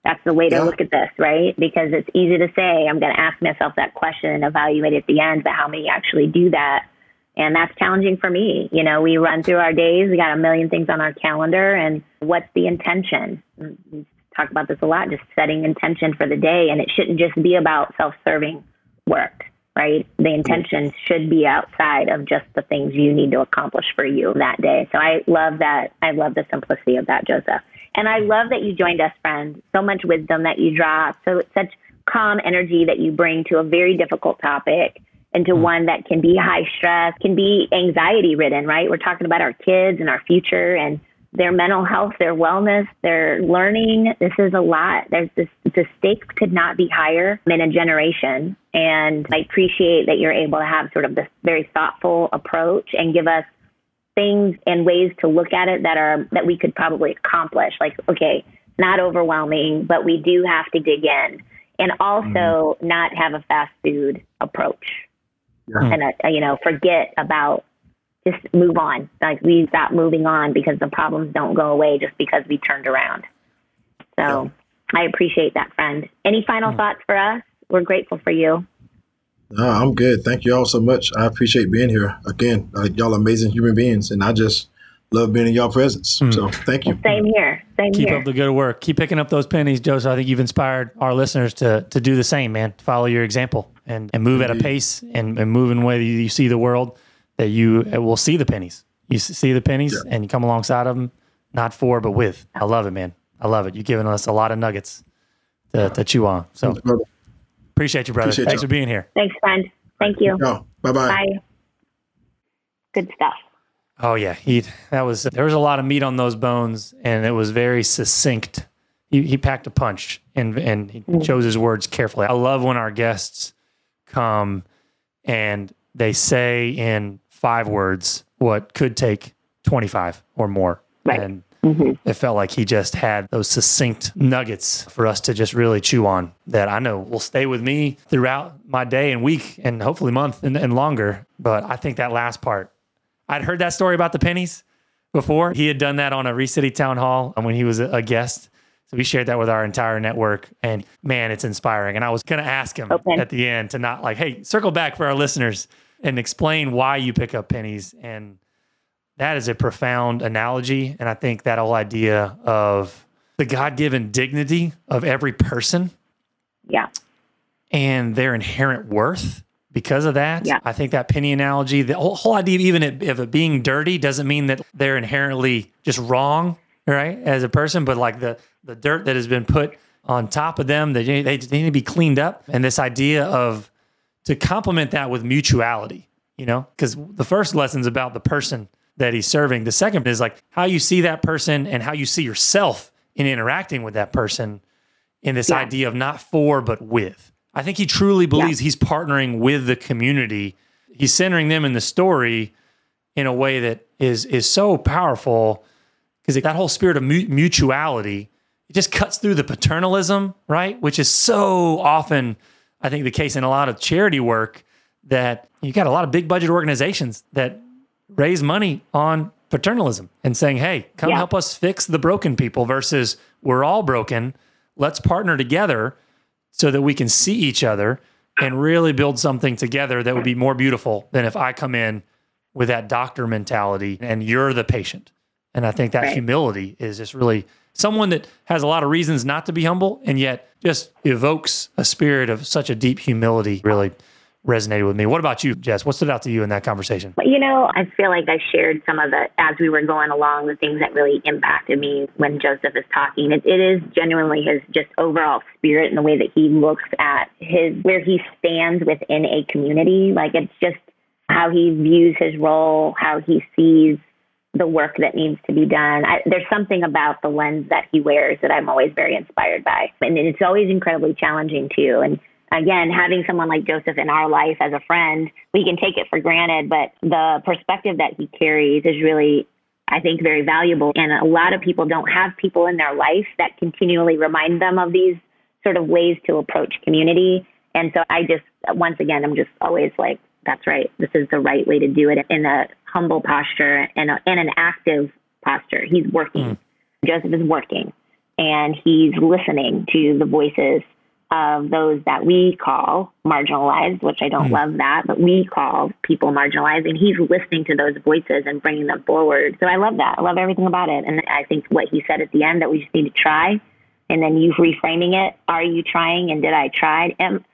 that's the way to yeah. look at this, right? Because it's easy to say, I'm going to ask myself that question and evaluate at the end, but how many actually do that? And that's challenging for me. You know, we run through our days, we got a million things on our calendar, and what's the intention? Mm, we talk about this a lot, just setting intention for the day. And it shouldn't just be about self serving work, right? The mm-hmm. intention should be outside of just the things you need to accomplish for you that day. So I love that. I love the simplicity of that, Josephe. And I mm-hmm. love that you joined us, friend. So much wisdom that you drop. So such calm energy that you bring to a very difficult topic and to mm-hmm. one that can be high stress, can be anxiety ridden, right? We're talking about our kids and our future and their mental health, their wellness, their learning. This is a lot. There's this, the stakes could not be higher in a generation. And I appreciate that you're able to have sort of this very thoughtful approach and give us things and ways to look at it that are that we could probably accomplish. Like, okay, not overwhelming, but we do have to dig in, and also mm-hmm. not have a fast food approach, yeah. and uh, you know, forget about just move on. Like we stop moving on because the problems don't go away just because we turned around. So yeah. I appreciate that, friend. Any final thoughts for us? We're grateful for you. No, I'm good. Thank you all so much. I appreciate being here. Again, uh, y'all amazing human beings, and I just love being in y'all presence. Mm. So thank you. Same here. Same here. Keep here. up the good work. Keep picking up those pennies, Josephe. I think you've inspired our listeners to to do the same, man. Follow your example and, and move Indeed. at a pace and, and move in the way that you see the world that you will see the pennies. You see the pennies yeah. and you come alongside of them, not for, but with. I love it, man. I love it. You've given us a lot of nuggets to, to chew on. So appreciate you, brother. Appreciate Thanks you. for being here. Thanks, friend. Thank you. Oh, bye-bye. Bye. Good stuff. Oh yeah, he that was there was a lot of meat on those bones, and it was very succinct. He, he packed a punch, and and he mm. chose his words carefully. I love when our guests come and they say in five words what could take twenty five or more, right. and Mm-hmm. It felt like he just had those succinct nuggets for us to just really chew on that I know will stay with me throughout my day and week and hopefully month and, and longer. But I think that last part, I'd heard that story about the pennies before. He had done that on a ReCity Town Hall when he was a guest. So we shared that with our entire network, and man, it's inspiring. And I was going to ask him okay. at the end to not like, hey, circle back for our listeners and explain why you pick up pennies and that is a profound analogy. And I think that whole idea of the God given dignity of every person. Yeah. And their inherent worth because of that. Yeah. I think that penny analogy, the whole, whole idea, even of it being dirty, doesn't mean that they're inherently just wrong, right, as a person, but like the, the dirt that has been put on top of them, they, they, they need to be cleaned up. And this idea of to complement that with mutuality, you know, because the first lesson is about the person that he's serving. The second is like how you see that person and how you see yourself in interacting with that person in this yeah. idea of not for, but with. I think he truly believes yeah. he's partnering with the community. He's centering them in the story in a way that is is so powerful because that whole spirit of mutuality it just cuts through the paternalism, right? Which is so often, I think, the case in a lot of charity work that you got a lot of big budget organizations that raise money on paternalism and saying, hey, come yeah. help us fix the broken people versus we're all broken. Let's partner together so that we can see each other and really build something together that would be more beautiful than if I come in with that doctor mentality and you're the patient. And I think that right. humility is just really someone that has a lot of reasons not to be humble and yet just evokes a spirit of such a deep humility really resonated with me. What about you, Jes? What stood out to you in that conversation? You know, I feel like I shared some of the, as we were going along, the things that really impacted me when Josephe is talking. it, it is genuinely his just overall spirit and the way that he looks at his, where he stands within a community. Like it's just how he views his role, how he sees the work that needs to be done. I, there's something about the lens that he wears that I'm always very inspired by. And it's always incredibly challenging too. And again, having someone like Josephe in our life as a friend, we can take it for granted, but the perspective that he carries is really, I think, very valuable. And a lot of people don't have people in their life that continually remind them of these sort of ways to approach community. And so I just, once again, I'm just always like, that's right. This is the right way to do it in a humble posture and, a, and an active posture. He's working. Mm. Josephe is working and he's listening to the voices of those that we call marginalized, which I don't mm. love that, but we call people marginalized, and he's listening to those voices and bringing them forward. So I love that. I love everything about it. And I think what he said at the end that we just need to try, and then you reframing it: Are you trying? And did I try? Am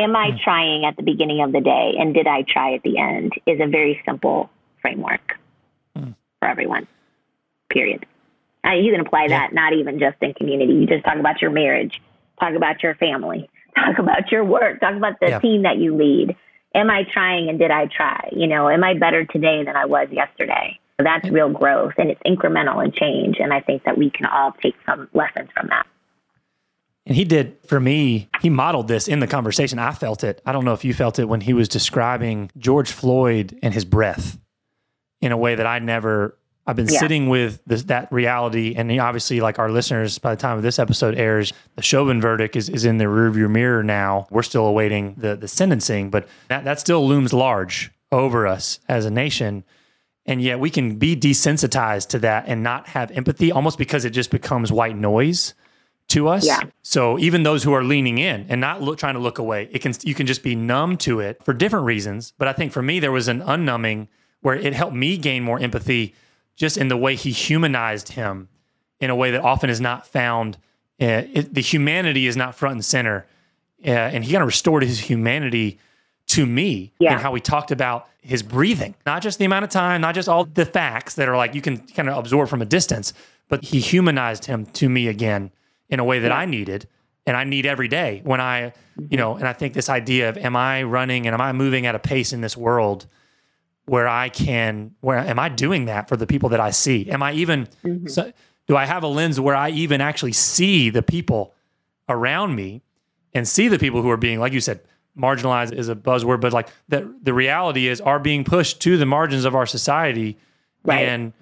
Am I mm. trying at the beginning of the day, and did I try at the end? Is a very simple framework mm. for everyone. Period. Uh, you can apply that not even just in community. You just talk about your marriage, talk about your family, <laughs> talk about your work, talk about the yeah. team that you lead. Am I trying and did I try? You know, am I better today than I was yesterday? That's real growth and it's incremental and change. And I think that we can all take some lessons from that. And he did for me, he modeled this in the conversation. I felt it. I don't know if you felt it when he was describing George Floyd and his breath in a way that I never I've been yeah. sitting with this, that reality, and obviously, like our listeners, by the time this episode airs, the Chauvin verdict is, is in the rearview mirror now. We're still awaiting the the sentencing, but that that still looms large over us as a nation, and yet we can be desensitized to that and not have empathy, almost because it just becomes white noise to us. Yeah. So even those who are leaning in and not look, trying to look away, it can you can just be numb to it for different reasons. But I think for me, there was an unnumbing where it helped me gain more empathy just in the way he humanized him in a way that often is not found. Uh, it, the humanity is not front and center. Uh, and he kind of restored his humanity to me yeah. and how he talked about his breathing, not just the amount of time, not just all the facts that are like you can kind of absorb from a distance, but he humanized him to me again in a way that yeah. I needed and I need every day when I, you know, and I think this idea of am I running and am I moving at a pace in this world where I can where am I doing that for the people that I see? Am I even mm-hmm. so, do I have a lens where I even actually see the people around me and see the people who are being like you said marginalized is a buzzword but like that the reality is are being pushed to the margins of our society right. and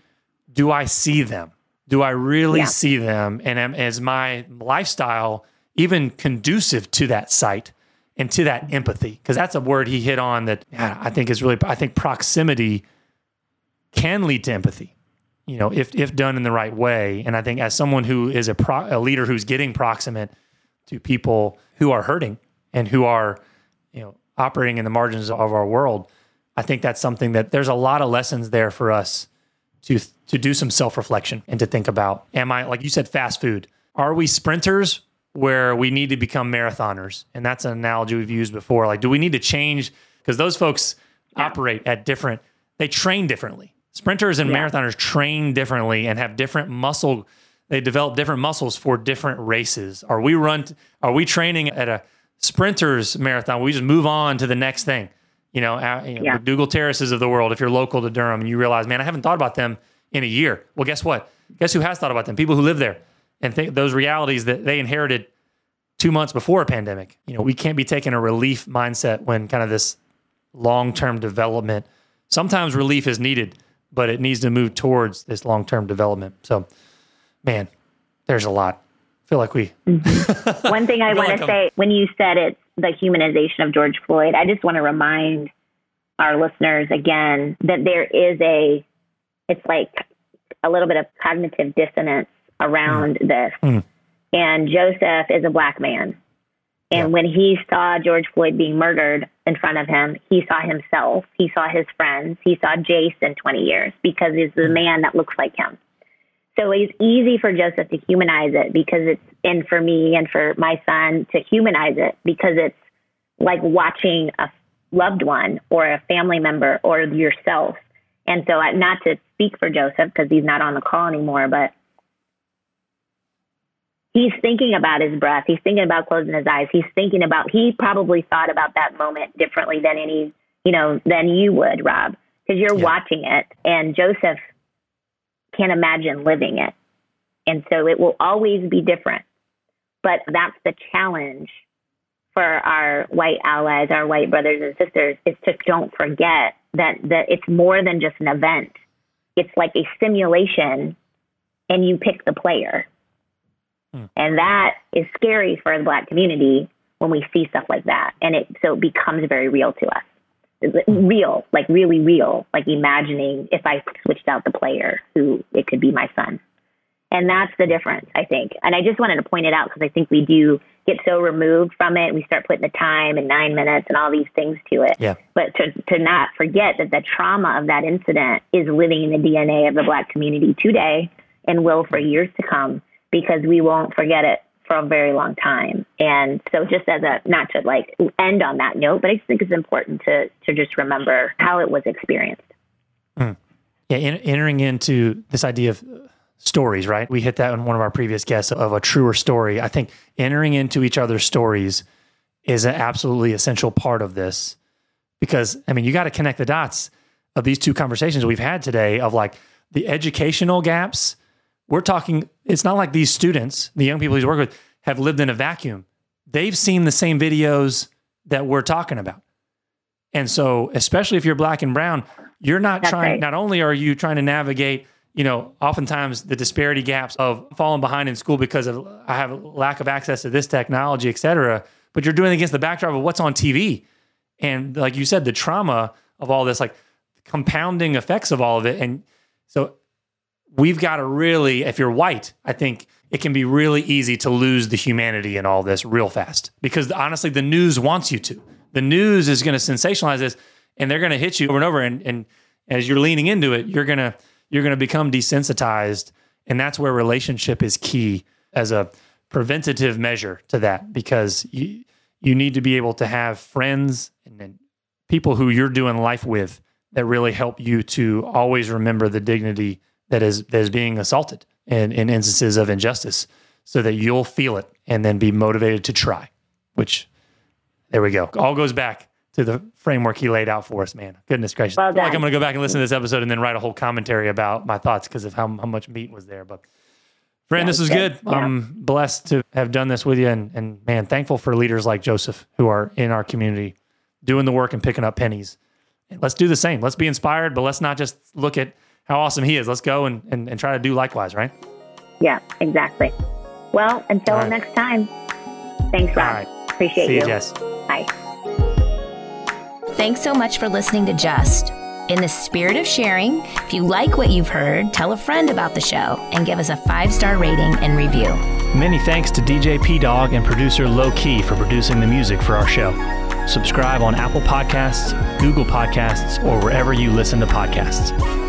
do I see them? Do I really yeah. see them and am, is my lifestyle even conducive to that sight? and to that empathy because that's a word he hit on that I think is really I think proximity can lead to empathy you know if if done in the right way and I think as someone who is a, pro, a leader who's getting proximate to people who are hurting and who are you know operating in the margins of our world I think that's something that there's a lot of lessons there for us to to do some self-reflection and to think about am I like you said fast food are we sprinters where we need to become marathoners. And that's an analogy we've used before. Like, do we need to change? Because those folks yeah. operate at different, they train differently. Sprinters and yeah. marathoners train differently and have different muscle, they develop different muscles for different races. Are we run, are we training at a sprinters marathon? We just move on to the next thing. You know, you know yeah. the McDougald Terraces of the world, if you're local to Durham and you realize, man, I haven't thought about them in a year. Well, guess what? Guess who has thought about them? People who live there and th- those realities that they inherited two months before a pandemic. You know, we can't be taking a relief mindset when kind of this long term development. Sometimes relief is needed, but it needs to move towards this long term development. So, man, there's a lot. I feel like we. Mm-hmm. <laughs> One thing I want like to say when you said it's the humanization of George Floyd, I just want to remind our listeners again that there is a, it's like a little bit of cognitive dissonance around mm. this. Mm. And Josephe is a black man. And yeah. when he saw George Floyd being murdered in front of him, he saw himself, he saw his friends, he saw Jason 20 years because he's the mm. man that looks like him. So it's easy for Josephe to humanize it because it's, and for me and for my son to humanize it because it's like watching a loved one or a family member or yourself. And so, I, not to speak for Josephe because he's not on the call anymore, but he's thinking about his breath. He's thinking about closing his eyes. He's thinking about, he probably thought about that moment differently than any, you know, than you would, Rob, because you're yeah. watching it. And Josephe can't imagine living it. And so it will always be different. But that's the challenge for our white allies, our white brothers and sisters, is to don't forget that, that it's more than just an event. It's like a simulation and you pick the player. Hmm. And that is scary for the black community when we see stuff like that. And it so it becomes very real to us. Real, like really real, like imagining if I switched out the player who it could be my son. And that's the difference, I think. And I just wanted to point it out because I think we do get so removed from it. We start putting the time and nine minutes and all these things to it. Yeah. But to, to not forget that the trauma of that incident is living in the DNA of the black community today and will for years to come because we won't forget it for a very long time. And so just as a not to like end on that note, but I just think it's important to to just remember how it was experienced. Mm. Yeah, in, entering into this idea of stories, right? We hit that in one of our previous guests of a truer story. I think entering into each other's stories is an absolutely essential part of this because I mean, you got to connect the dots of these two conversations we've had today of like the educational gaps we're talking, it's not like these students, the young people he's working with, have lived in a vacuum. They've seen the same videos that we're talking about. And so, especially if you're black and brown, you're not That's trying, right. not only are you trying to navigate, you know, oftentimes the disparity gaps of falling behind in school because of I have a lack of access to this technology, et cetera, but you're doing it against the backdrop of what's on TV. And like you said, the trauma of all this, like compounding effects of all of it. And so we've got to really, if you're white, I think it can be really easy to lose the humanity in all this real fast because honestly, the news wants you to. The news is going to sensationalize this and they're going to hit you over and over. And, and as you're leaning into it, you're going to, you're going to become desensitized. And that's where relationship is key as a preventative measure to that because you, you need to be able to have friends and, and people who you're doing life with that really help you to always remember the dignity that is that is being assaulted in, in instances of injustice so that you'll feel it and then be motivated to try which there we go. All goes back to the framework he laid out for us man. Goodness gracious. Well like i'm going to go back and listen to this episode and then write a whole commentary about my thoughts because of how, how much meat was there but friend yeah, this was good. Yeah. i'm blessed to have done this with you and, and man thankful for leaders like josephe who are in our community doing the work and picking up pennies. Let's do the same. Let's be inspired but let's not just look at how awesome he is. Let's go and, and, and try to do likewise, right? Yeah, exactly. Well, until right. next time, thanks, Rob. All right. Appreciate See you. you, Jes. Bye. Thanks so much for listening to Just. In the spirit of sharing, if you like what you've heard, tell a friend about the show and give us a five star rating and review. Many thanks to DJ Pdogg and producer Lo Key for producing the music for our show. Subscribe on Apple Podcasts, Google Podcasts, or wherever you listen to podcasts.